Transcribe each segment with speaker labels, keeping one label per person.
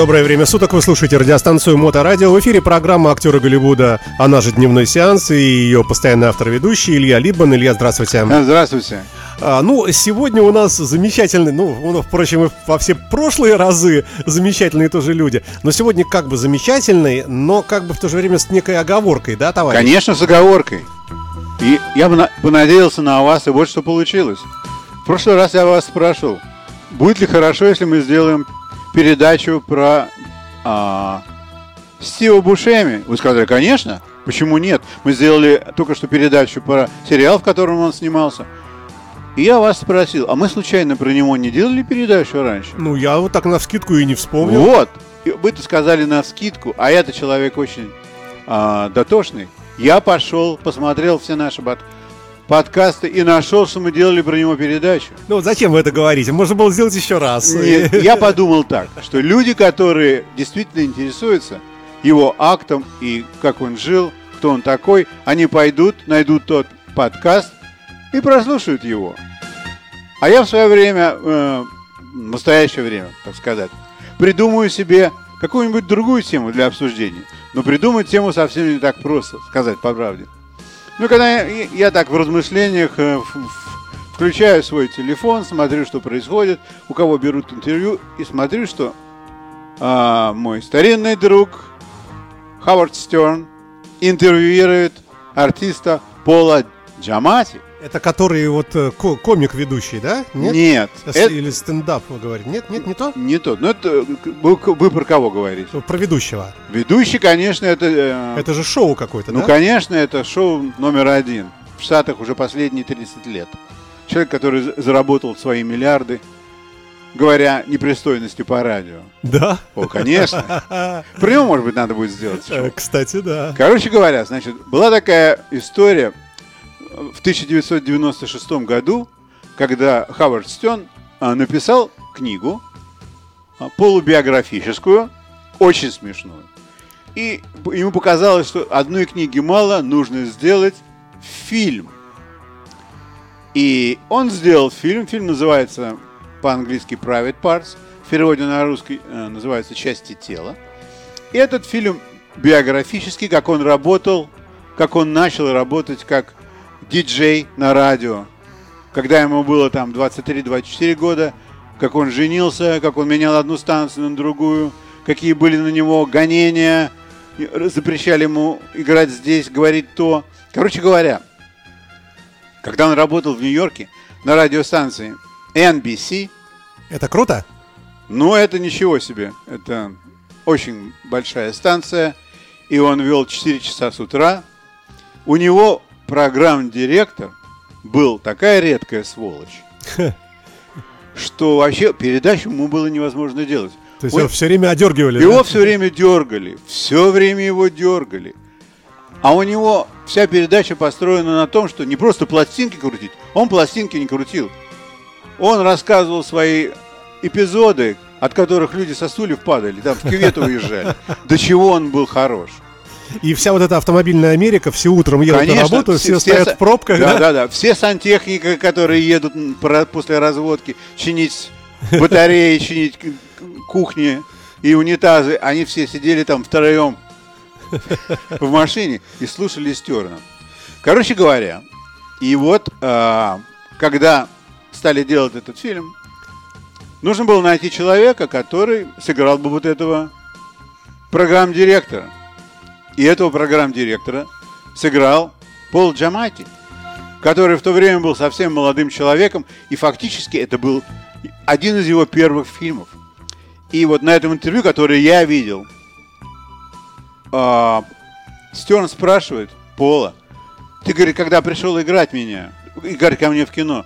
Speaker 1: Доброе время суток, вы слушаете радиостанцию Моторадио. В эфире программа актера Голливуда «Она же дневной сеанс» и ее постоянный автор-ведущий Илья Либман. Илья, здравствуйте.
Speaker 2: Здравствуйте.
Speaker 1: А, ну, сегодня у нас замечательный, ну, ну, впрочем, и во все прошлые разы замечательные тоже люди. Но сегодня как бы замечательный, но как бы в то же время с некой оговоркой, да, товарищ?
Speaker 2: Конечно, с оговоркой. И я бы на- понадеялся на вас, и вот что получилось. В прошлый раз я вас спрашивал, будет ли хорошо, если мы сделаем передачу про а, Стива Бушеми. Вы сказали, конечно. Почему нет? Мы сделали только что передачу про сериал, в котором он снимался. И я вас спросил, а мы случайно про него не делали передачу раньше?
Speaker 1: Ну, я вот так на вскидку и не вспомнил.
Speaker 2: Вот. Вы-то сказали на скидку, а я-то человек очень а, дотошный. Я пошел, посмотрел все наши под- подкасты и нашел, что мы делали про него передачу.
Speaker 1: Ну, вот зачем вы это говорите? Можно было сделать еще раз.
Speaker 2: Нет, я подумал так, что люди, которые действительно интересуются его актом и как он жил, кто он такой, они пойдут, найдут тот подкаст и прослушают его. А я в свое время, э, в настоящее время, так сказать, придумаю себе какую-нибудь другую тему для обсуждения. Но придумать тему совсем не так просто, сказать по правде. Ну, когда я, я так в размышлениях э, включаю свой телефон, смотрю, что происходит, у кого берут интервью, и смотрю, что а, мой старинный друг Ховард Стерн интервьюирует артиста Пола Джамати.
Speaker 1: Это который вот э, ко- комик ведущий, да? Нет?
Speaker 2: Нет, это
Speaker 1: Или стендап, вы говорите. Нет, нет, не то?
Speaker 2: не тот. Ну, это вы, вы про кого говорите?
Speaker 1: Ну, Про ведущего.
Speaker 2: Ведущий, конечно, это... э,
Speaker 1: Это же шоу какое-то,
Speaker 2: Ну,
Speaker 1: да?
Speaker 2: конечно, это шоу номер один. В Штатах уже последние 30 лет. Человек, который за- заработал свои миллиарды, говоря непристойности по радио.
Speaker 1: Да.
Speaker 2: О, конечно. Него, может быть, надо будет сделать
Speaker 1: Э,
Speaker 2: шоу.
Speaker 1: Кстати, да.
Speaker 2: Короче говоря, значит, была такая история в 1996 году, когда Ховард Стен а, написал книгу а, полубиографическую, очень смешную. И ему показалось, что одной книги мало, нужно сделать фильм. И он сделал фильм. Фильм называется по-английски Private Parts. В переводе на русский э, называется Части тела. И этот фильм биографический, как он работал, как он начал работать как диджей на радио. Когда ему было там 23-24 года, как он женился, как он менял одну станцию на другую, какие были на него гонения, запрещали ему играть здесь, говорить то. Короче говоря, когда он работал в Нью-Йорке на радиостанции NBC,
Speaker 1: Это круто?
Speaker 2: ну, это ничего себе. Это очень большая станция. И он вел 4 часа с утра. У него программ-директор был такая редкая сволочь, что вообще передачу ему было невозможно делать.
Speaker 1: То есть
Speaker 2: Ой,
Speaker 1: его все время одергивали.
Speaker 2: его
Speaker 1: да?
Speaker 2: все время дергали, все время его дергали. А у него вся передача построена на том, что не просто пластинки крутить, он пластинки не крутил. Он рассказывал свои эпизоды, от которых люди со стульев падали, там в кювету уезжали. До чего он был хорош.
Speaker 1: И вся вот эта автомобильная Америка, все утром едут на работу, все, стоят
Speaker 2: са-
Speaker 1: в пробках,
Speaker 2: да,
Speaker 1: да?
Speaker 2: да, да. Все сантехники, которые едут после разводки чинить батареи, чинить кухни и унитазы, они все сидели там втроем в машине и слушали Стерна. Короче говоря, и вот а, когда стали делать этот фильм, нужно было найти человека, который сыграл бы вот этого программ-директора. И этого программ-директора сыграл Пол Джамати, который в то время был совсем молодым человеком, и фактически это был один из его первых фильмов. И вот на этом интервью, которое я видел, а, Стерн спрашивает Пола, ты, говорит, когда пришел играть меня, играть ко мне в кино,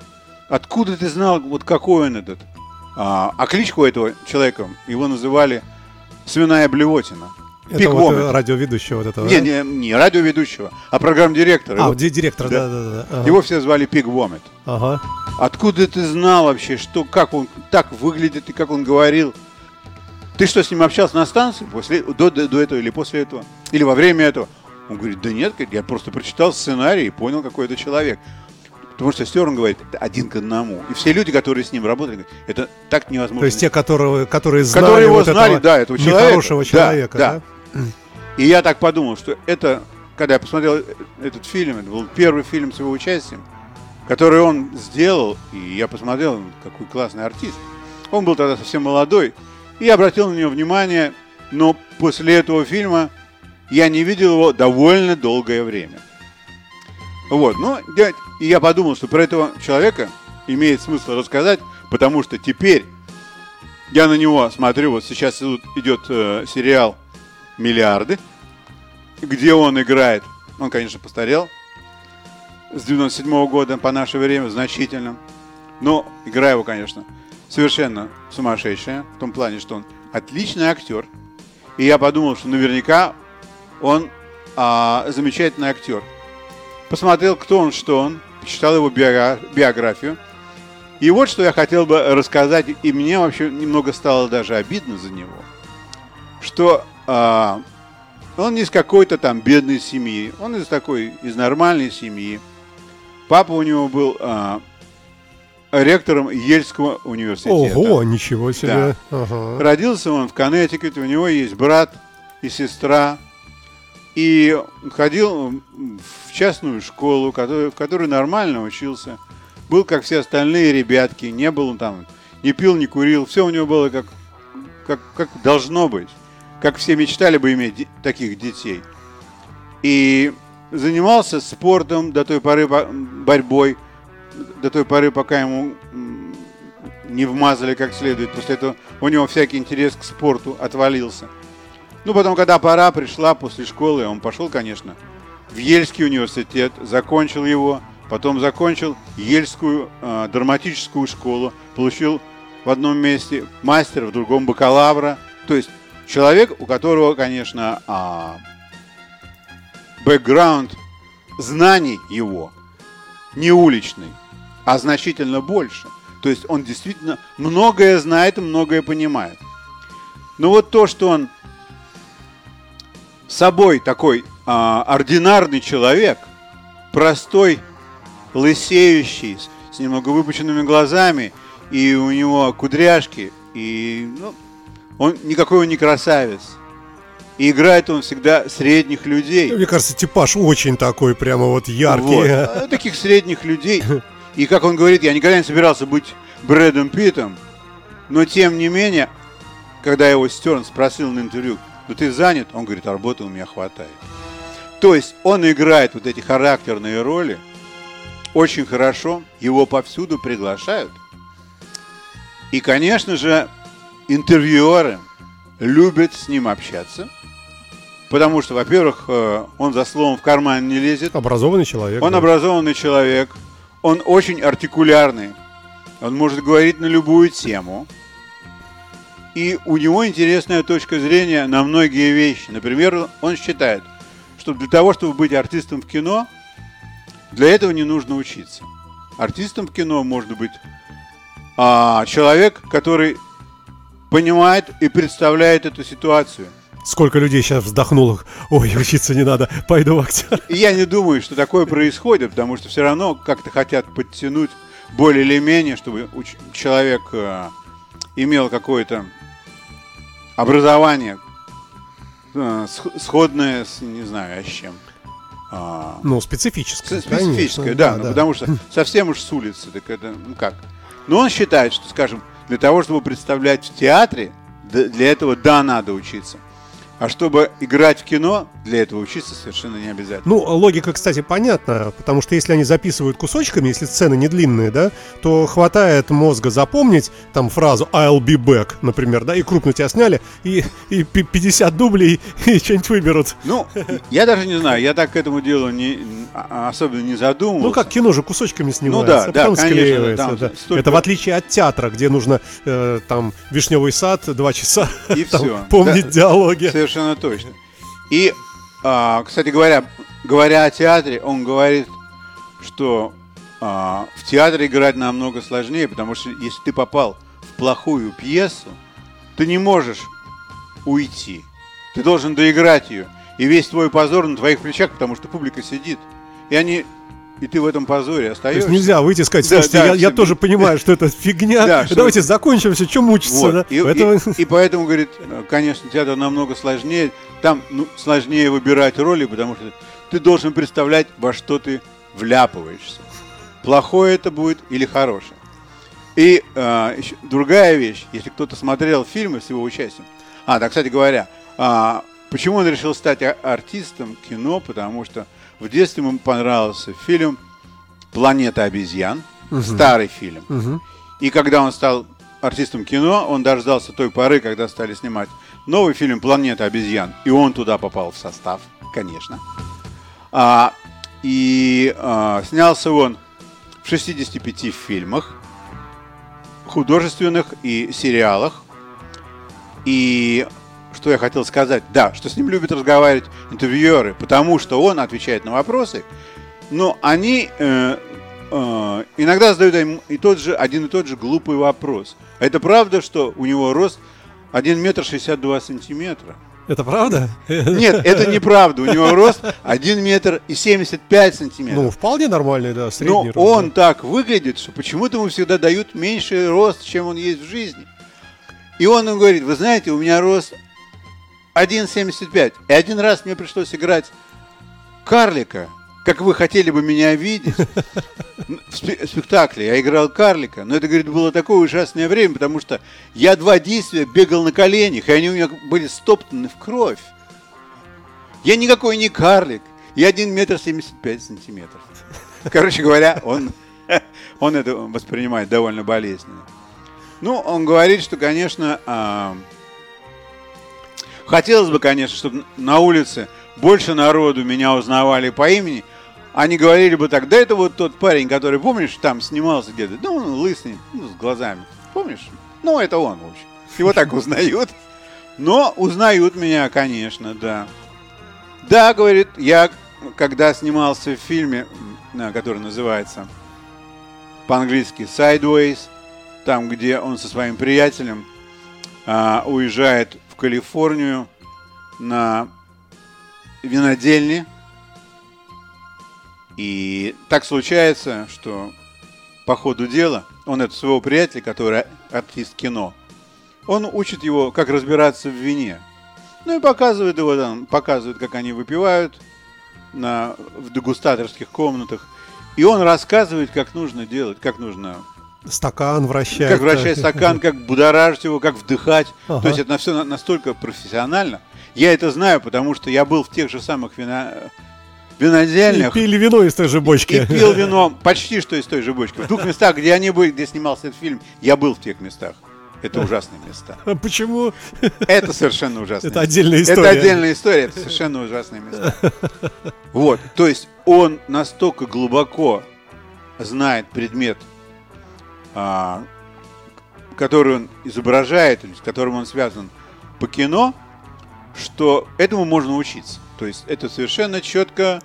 Speaker 2: откуда ты знал, вот какой он этот? А, а кличку этого человека, его называли Свиная Блевотина.
Speaker 1: Это
Speaker 2: Пик
Speaker 1: вот,
Speaker 2: Вомит.
Speaker 1: э, радиоведущего вот этого.
Speaker 2: Не,
Speaker 1: да?
Speaker 2: не, не радиоведущего, а программ-директора.
Speaker 1: А,
Speaker 2: Его,
Speaker 1: ди- директор,
Speaker 2: Да.
Speaker 1: да, да, да. Ага.
Speaker 2: его все звали Пик Вомит.
Speaker 1: Ага.
Speaker 2: Откуда ты знал вообще, что, как он так выглядит и как он говорил? Ты что, с ним общался на станции после, до, до, до этого или после этого? Или во время этого? Он говорит, да нет, я просто прочитал сценарий и понял, какой это человек. Потому что Стерн говорит, один к одному. И все люди, которые с ним работали, говорят, это так невозможно.
Speaker 1: То есть те, которые, которые знали
Speaker 2: Которые его
Speaker 1: вот
Speaker 2: знали,
Speaker 1: этого
Speaker 2: да, этого человека.
Speaker 1: нехорошего
Speaker 2: Да,
Speaker 1: человека,
Speaker 2: да.
Speaker 1: да?
Speaker 2: И я так подумал, что это, когда я посмотрел этот фильм, это был первый фильм с его участием, который он сделал, и я посмотрел, какой классный артист. Он был тогда совсем молодой, и я обратил на него внимание, но после этого фильма я не видел его довольно долгое время. Вот, ну, я, и я подумал, что про этого человека имеет смысл рассказать, потому что теперь я на него смотрю, вот сейчас идет э, сериал «Миллиарды», где он играет, он, конечно, постарел, с 97 года по наше время значительно, но игра его, конечно, совершенно сумасшедшая, в том плане, что он отличный актер, и я подумал, что наверняка он а, замечательный актер. Посмотрел, кто он, что он, почитал его биографию, и вот что я хотел бы рассказать, и мне вообще немного стало даже обидно за него, что а, он не из какой-то там бедной семьи, он из такой, из нормальной семьи. Папа у него был а, ректором Ельского университета.
Speaker 1: Ого, ничего себе. Ага.
Speaker 2: Родился он в Коннектикуте, у него есть брат и сестра. И ходил в частную школу, который- в которой нормально учился. Был, как все остальные ребятки, не был он там, не пил, не курил. Все у него было как, как, как должно быть. Как все мечтали бы иметь таких детей. И занимался спортом до той поры, по- борьбой, до той поры, пока ему не вмазали как следует. После этого у него всякий интерес к спорту отвалился. Ну, потом, когда пора пришла после школы, он пошел, конечно, в Ельский университет, закончил его, потом закончил Ельскую э, драматическую школу, получил в одном месте мастера, в другом бакалавра. То есть человек, у которого, конечно, а, бэкграунд знаний его не уличный, а значительно больше. То есть он действительно многое знает многое понимает. Но вот то, что он собой такой а, ординарный человек, простой, лысеющий, с немного выпученными глазами, и у него кудряшки, и ну, он никакой он не красавец. И играет он всегда средних людей.
Speaker 1: Мне кажется, типаж очень такой, прямо вот яркий.
Speaker 2: Вот. А, Таких средних людей. И как он говорит, я никогда не собирался быть Брэдом Питтом, но тем не менее, когда его Стерн спросил на интервью, ну ты занят? Он говорит, работы у меня хватает. То есть он играет вот эти характерные роли очень хорошо, его повсюду приглашают. И, конечно же, интервьюеры любят с ним общаться, потому что, во-первых, э, он за словом в карман не лезет,
Speaker 1: Образованный человек.
Speaker 2: он
Speaker 1: да.
Speaker 2: образованный человек, он очень артикулярный, он может говорить на любую тему. И у него интересная точка зрения на многие вещи. Например, он считает, что для того, чтобы быть артистом в кино, для этого не нужно учиться. Артистом в кино может быть а, человек, который понимает и представляет эту ситуацию.
Speaker 1: Сколько людей сейчас вздохнуло. Ой, учиться не надо, пойду в актер.
Speaker 2: Я не думаю, что такое происходит, потому что все равно как-то хотят подтянуть более или менее, чтобы человек э, имел какое-то образование э, сх- сходное с, не знаю, а с чем. А,
Speaker 1: Ну, специфическое.
Speaker 2: специфическое,
Speaker 1: конечно,
Speaker 2: да, ну, потому что совсем уж с улицы, так это, ну как. Но он считает, что, скажем, для того, чтобы представлять в театре, для этого, да, надо учиться. А чтобы играть в кино, для этого учиться совершенно не обязательно.
Speaker 1: Ну, логика, кстати, понятна, потому что если они записывают кусочками, если сцены не длинные, да, то хватает мозга запомнить там фразу «I'll be back», например, да, и крупно тебя сняли, и, и пи- 50 дублей, и что-нибудь выберут.
Speaker 2: Ну, я даже не знаю, я так к этому делу не, а- особенно не задумывался.
Speaker 1: Ну, как кино же кусочками снимается,
Speaker 2: да,
Speaker 1: а
Speaker 2: да,
Speaker 1: потом
Speaker 2: конечно,
Speaker 1: склеивается.
Speaker 2: там
Speaker 1: да.
Speaker 2: столько-
Speaker 1: Это в отличие от театра, где нужно э, там «Вишневый сад» два часа
Speaker 2: И
Speaker 1: там,
Speaker 2: всё.
Speaker 1: помнить
Speaker 2: Да.
Speaker 1: диалоги.
Speaker 2: Совершенно Совершенно точно. И, а, кстати говоря, говоря о театре, он говорит, что а, в театре играть намного сложнее, потому что если ты попал в плохую пьесу, ты не можешь уйти. Ты должен доиграть ее. И весь твой позор на твоих плечах, потому что публика сидит. И они и ты в этом позоре
Speaker 1: То
Speaker 2: остаешься.
Speaker 1: есть нельзя выйти и сказать,
Speaker 2: Да,
Speaker 1: слушайте,
Speaker 2: да,
Speaker 1: я, я
Speaker 2: всем-
Speaker 1: тоже понимаю, что это фигня.
Speaker 2: Да, что-
Speaker 1: Давайте закончим все, что мучиться,
Speaker 2: Вот.
Speaker 1: да?
Speaker 2: И, и-
Speaker 1: Поэтому-
Speaker 2: и поэтому, говорит, конечно, театр намного сложнее. Там ну, сложнее выбирать роли, потому что ты должен представлять, во что ты вляпываешься. Плохое это будет или хорошее. И а, еще другая вещь, если кто-то смотрел фильмы с его участием. А, да, кстати говоря, а, почему он решил стать а- артистом кино? Потому что в детстве ему понравился фильм «Планета обезьян», старый фильм.
Speaker 1: Мгм.
Speaker 2: И когда он стал артистом кино, он дождался той поры, когда стали снимать новый фильм «Планета обезьян». И он туда попал в состав, конечно. А, и а, снялся он в 65 фильмах, художественных и сериалах. И что я хотел сказать? Да, что с ним любят разговаривать интервьюеры, потому что он отвечает на вопросы, но они э, э, иногда задают им и тот же, один и тот же глупый вопрос. А это правда, что у него рост 1 метр 62 сантиметра?
Speaker 1: Это правда?
Speaker 2: Нет, это неправда. У него рост 1 метр и 75 сантиметров.
Speaker 1: Ну, вполне нормальный, да,
Speaker 2: Но
Speaker 1: средний рост,
Speaker 2: он
Speaker 1: да.
Speaker 2: так выглядит, что почему-то ему всегда дают меньший рост, чем он есть в жизни. И он им говорит, вы знаете, у меня рост 1,75. И один раз мне пришлось играть карлика, как вы хотели бы меня видеть. В спе- спектакле я играл карлика, но это, говорит, было такое ужасное время, потому что я два действия бегал на коленях, и они у меня были стоптаны в кровь. Я никакой не карлик, я 1 метр 75 сантиметров. Короче говоря, он, он это воспринимает довольно болезненно. Ну, он говорит, что, конечно, а, хотелось бы, конечно, чтобы на улице больше народу меня узнавали по имени. Они говорили бы так, да это вот тот парень, который, помнишь, там снимался где-то, ну, он лысый, ну, с глазами, помнишь? Ну, это он, в общем. Его так узнают. Но узнают меня, конечно, да. Да, говорит, я, когда снимался в фильме, который называется по-английски Sideways, там, где он со своим приятелем а, уезжает в Калифорнию на винодельне. И так случается, что по ходу дела он это своего приятеля, который артист кино, он учит его, как разбираться в вине. Ну и показывает его там, показывает, как они выпивают на, в дегустаторских комнатах. И он рассказывает, как нужно делать, как нужно
Speaker 1: Стакан вращать.
Speaker 2: как вращать стакан, как будоражить его, как вдыхать.
Speaker 1: Ага.
Speaker 2: То есть это все настолько профессионально. Я это знаю, потому что я был в тех же самых вина...
Speaker 1: И
Speaker 2: винодельнях
Speaker 1: пили вино из той же бочки.
Speaker 2: и пил вино почти что из той же бочки. В двух местах, где они были, где снимался этот фильм, я был в тех местах. Это ужасные места.
Speaker 1: А Почему?
Speaker 2: Это совершенно ужасные
Speaker 1: Это отдельная
Speaker 2: Это
Speaker 1: история.
Speaker 2: отдельная история, это совершенно ужасные места. Вот, то есть он настолько глубоко знает предмет, который он изображает, с которым он связан по кино, что этому можно учиться. То есть это совершенно четко,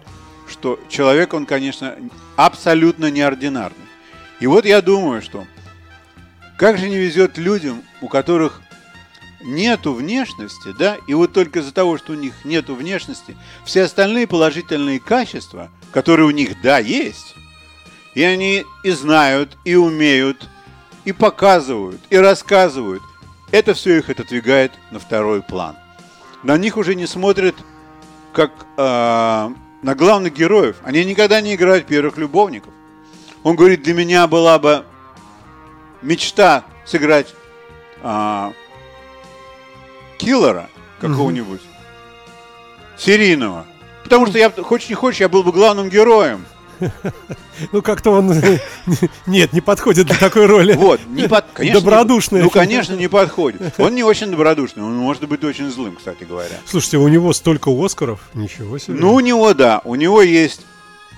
Speaker 2: что человек, он, конечно, абсолютно неординарный. И вот я думаю, что как же не везет людям, у которых нету внешности, да, и вот только из-за того, что у них нету внешности, все остальные положительные качества, которые у них, да, есть, и они и знают, и умеют, и показывают, и рассказывают, это все их отодвигает на второй план. На них уже не смотрят как а, на главных героев. Они никогда не играют первых любовников. Он говорит, для меня была бы мечта сыграть а, киллера какого-нибудь, серийного. Потому что я, хочешь не хочешь, я был бы главным героем.
Speaker 1: Ну, как-то он... Нет, не подходит для такой роли.
Speaker 2: Вот, не под, конечно, не-
Speaker 1: Добродушный.
Speaker 2: ну, конечно, не подходит. Он не очень добродушный, он может быть очень злым, кстати говоря.
Speaker 1: Слушайте, у него столько Оскаров. Ничего себе.
Speaker 2: Ну, у него, да, у него есть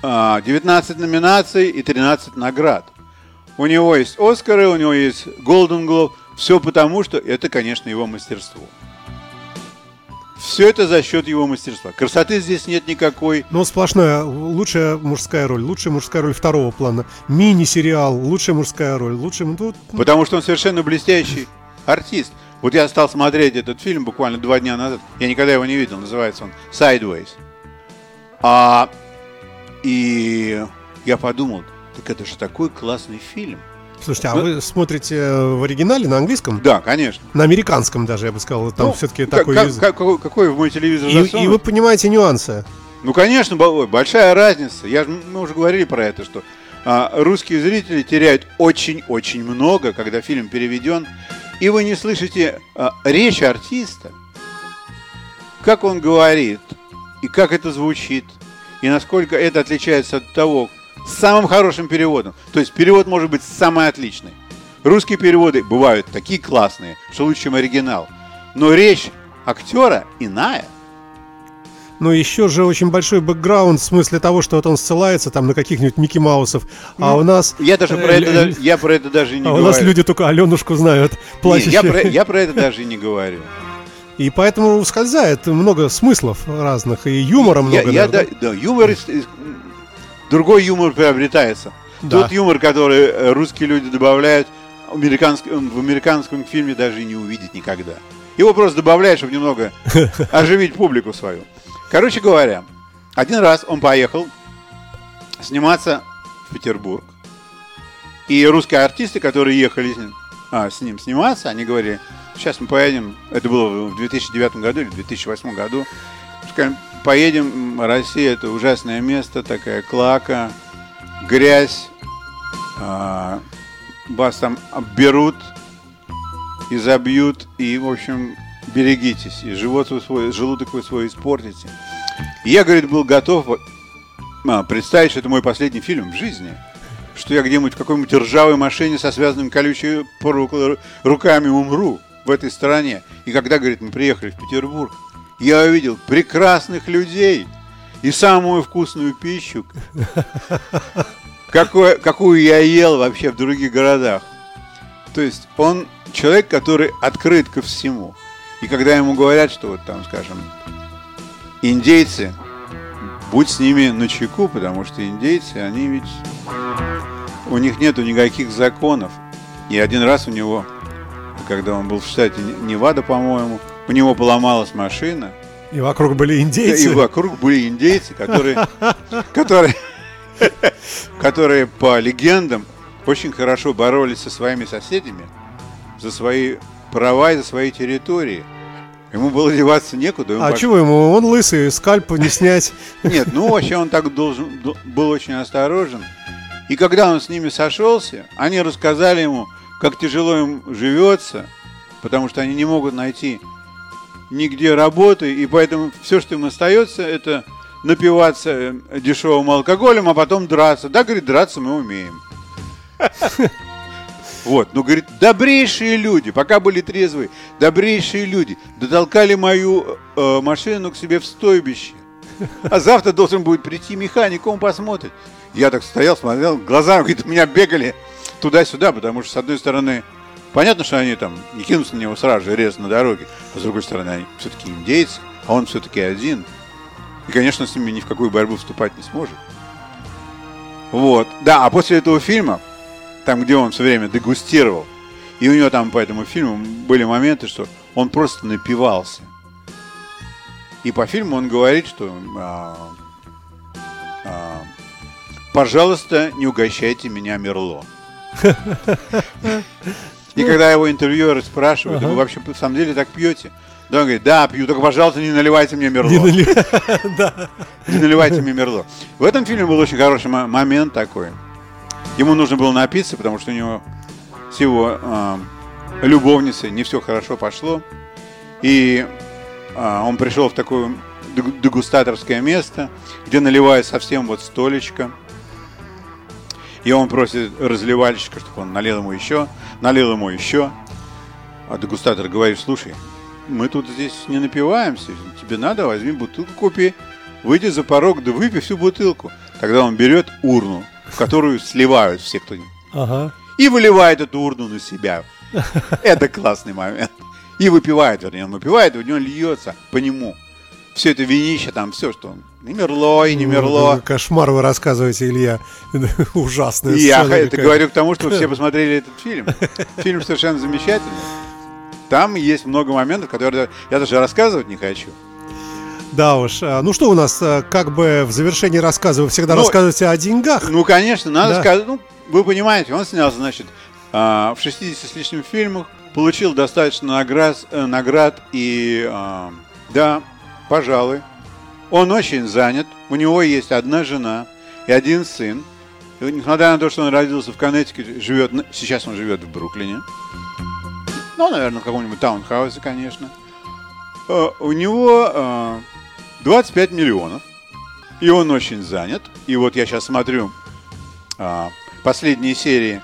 Speaker 2: а, 19 номинаций и 13 наград. У него есть Оскары, у него есть Голден Глоб. Все потому, что это, конечно, его мастерство. Все это за счет его мастерства. Красоты здесь нет никакой.
Speaker 1: Ну, сплошная лучшая мужская роль, лучшая мужская роль второго плана, мини-сериал, лучшая мужская роль, лучшая... ну,
Speaker 2: Потому что он совершенно блестящий артист. Вот я стал смотреть этот фильм буквально два дня назад. Я никогда его не видел. Называется он Sideways. А, и я подумал, так это же такой классный фильм.
Speaker 1: Слушайте, а
Speaker 2: Ну-
Speaker 1: вы смотрите в оригинале на английском?
Speaker 2: Да, конечно.
Speaker 1: На американском даже, я бы сказал, там
Speaker 2: Ну,
Speaker 1: все-таки
Speaker 2: как-
Speaker 1: такой
Speaker 2: как-
Speaker 1: язык.
Speaker 2: какой, какой в мой телевизор
Speaker 1: И,
Speaker 2: засунут?
Speaker 1: и вы понимаете нюансы.
Speaker 2: Ну, конечно, большая разница. Я, мы уже говорили про это, что а, русские зрители теряют очень-очень много, когда фильм переведен, и вы не слышите а, речь артиста, как он говорит, и как это звучит, и насколько это отличается от того, с самым хорошим переводом. То есть перевод может быть самый отличный. Русские переводы бывают такие классные, что лучше, чем оригинал. Но речь актера иная.
Speaker 1: Но еще же очень большой бэкграунд в смысле того, что вот он ссылается там на каких-нибудь Микки Маусов. а
Speaker 2: Ну,
Speaker 1: у нас...
Speaker 2: Я даже про
Speaker 1: э,
Speaker 2: это, я про это даже не
Speaker 1: а у
Speaker 2: говорю.
Speaker 1: нас люди только Аленушку знают,
Speaker 2: Не,
Speaker 1: плачущие.
Speaker 2: я, про, я про это даже не говорю.
Speaker 1: И поэтому ускользает много смыслов разных, и юмора
Speaker 2: Я-
Speaker 1: много.
Speaker 2: я,
Speaker 1: наверное,
Speaker 2: да, да, юмор, другой юмор приобретается.
Speaker 1: Да.
Speaker 2: Тот юмор, который э, русские люди добавляют, американск- в американском фильме даже и не увидеть никогда. Его просто добавляют, чтобы немного оживить публику свою. Короче говоря, один раз он поехал сниматься в Петербург. И русские артисты, которые ехали с ним, а, с ним сниматься, они говорили, сейчас мы поедем, это было в 2009 году или 2008 году, поедем, Россия это ужасное место, такая клака, грязь, а, вас там обберут и забьют, и, в общем, берегитесь, и живот вы свой, желудок вы свой испортите. И я, говорит, был готов а, представить, что это мой последний фильм в жизни, что я где-нибудь в какой-нибудь ржавой машине со связанными колючими ру- руками умру в этой стране. И когда, говорит, мы приехали в Петербург, я увидел прекрасных людей и самую вкусную пищу, какое- какую я ел вообще в других городах. То есть он человек, который открыт ко всему. И когда ему говорят, что вот там, скажем, индейцы, будь с ними на чеку, потому что индейцы, они ведь... У них нету никаких законов. И один раз у него, когда он был в штате Невада, по-моему, у него поломалась машина,
Speaker 1: И вокруг были
Speaker 2: и
Speaker 1: индейцы.
Speaker 2: вокруг были индейцы, которые, которые, которые по легендам очень хорошо боролись со своими соседями за свои права и за свои территории. Ему было деваться некуда.
Speaker 1: А чего ему? Он лысый, скальп не снять.
Speaker 2: Нет, ну вообще он так должен, был очень осторожен. И когда он с ними сошелся, они рассказали ему, как тяжело им живется, потому что они не могут найти нигде работы, и поэтому все, что им остается, это напиваться э, дешевым алкоголем, а потом драться. Да, говорит, драться мы умеем. Вот, ну, говорит, добрейшие люди, пока были трезвые, добрейшие люди, дотолкали мою э, машину к себе в стойбище. А завтра должен будет прийти механик, он посмотрит. Я так стоял, смотрел, глаза говорит, у меня бегали туда-сюда, потому что, с одной стороны, понятно, что они там не кинутся на него сразу же резко на дороге, а с другой стороны, они все-таки индейцы, а он все-таки один. И, конечно, с ними ни в какую борьбу вступать не сможет. Вот. Да, а после этого фильма, там, где он все время дегустировал, и у него там по этому фильму были моменты, что он просто напивался. И по фильму он говорит, что а, а, пожалуйста, не угощайте меня Мерло. И когда его интервьюеры спрашивают, «Да вы вообще в самом деле так пьете? Да, он говорит, да, пью, только, пожалуйста, не наливайте мне Мерло.
Speaker 1: Не нали-
Speaker 2: Не наливайте мне Мерло. В этом фильме был очень хороший мо- момент такой. Ему нужно было напиться, потому что у него с его а, любовницей не все хорошо пошло. И а, он пришел в такое дег- дегустаторское место, где наливают совсем вот столечко. И он просит разливальщика, чтобы он налил ему еще, налил ему еще. А дегустатор говорит, слушай, мы тут здесь не напиваемся, тебе надо, возьми бутылку, купи, выйди за порог, да выпей всю бутылку. Тогда он берет урну, в которую сливают все, кто
Speaker 1: Ага.
Speaker 2: и выливает эту урну на себя. Это классный момент. И выпивает, вернее, он выпивает, у него льется по нему. Все это винище, там все, что он не мерло и не
Speaker 1: Ну,
Speaker 2: мерло.
Speaker 1: это Кошмар вы рассказываете, Илья. Ужасная
Speaker 2: И я это говорю к тому, что все посмотрели этот фильм. Фильм совершенно замечательный. Там есть много моментов, которые я даже рассказывать не хочу.
Speaker 1: Да уж. А, Ну что у нас, а, как бы в завершении рассказа вы всегда
Speaker 2: Ну,
Speaker 1: рассказываете о деньгах.
Speaker 2: Ну, конечно, надо
Speaker 1: Да.
Speaker 2: сказать. Ну, вы понимаете, он снялся, значит, а, в 60 с лишним фильмах, получил достаточно наград, э, наград и, да, пожалуй, он очень занят. У него есть одна жена и один сын. И несмотря на то, что он родился в Коннектике, живет, сейчас он живет в Бруклине. Ну, наверное, в каком-нибудь таунхаусе, конечно. Э, У него э, 25 миллионов. И он очень занят. И вот я сейчас смотрю а, последние серии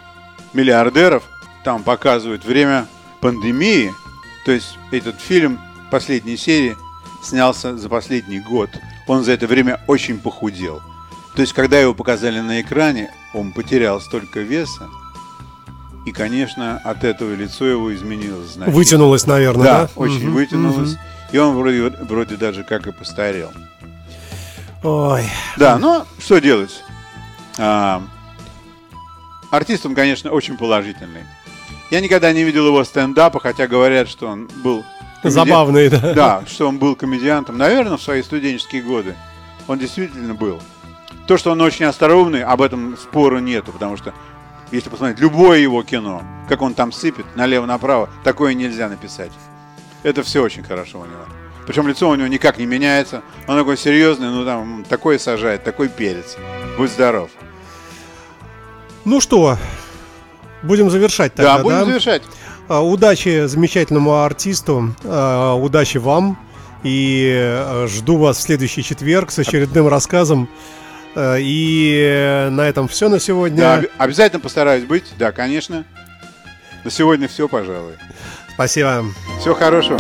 Speaker 2: миллиардеров. Там показывают время пандемии. То есть этот фильм последней серии снялся за последний год. Он за это время очень похудел. То есть, когда его показали на экране, он потерял столько веса. И, конечно, от этого лицо его изменилось. значительно.
Speaker 1: Вытянулось, наверное,
Speaker 2: Да,
Speaker 1: да?
Speaker 2: очень
Speaker 1: Мгм,
Speaker 2: вытянулось.
Speaker 1: мгм.
Speaker 2: И он вроде, вроде даже как и постарел.
Speaker 1: Ой.
Speaker 2: Да, но что делать? А, артист он, конечно, очень положительный. Я никогда не видел его стендапа, хотя говорят, что он был...
Speaker 1: Забавный, да.
Speaker 2: Да, что он был комедиантом. Наверное, в свои студенческие годы. Он действительно был. То, что он очень остроумный, об этом спора нету, потому что если посмотреть любое его кино, как он там сыпет налево-направо, такое нельзя написать. Это все очень хорошо у него. Причем лицо у него никак не меняется. Он такой серьезный, ну там такой сажает, такой перец. Будь здоров.
Speaker 1: Ну что, будем завершать тогда,
Speaker 2: да, будем завершать.
Speaker 1: А, Удачи замечательному артисту, а, удачи вам. И э, жду вас в следующий четверг с очередным рассказом. И на этом все на сегодня.
Speaker 2: Да, об- обязательно постараюсь быть. Да, конечно. На сегодня все, пожалуй.
Speaker 1: Спасибо.
Speaker 2: Всего хорошего.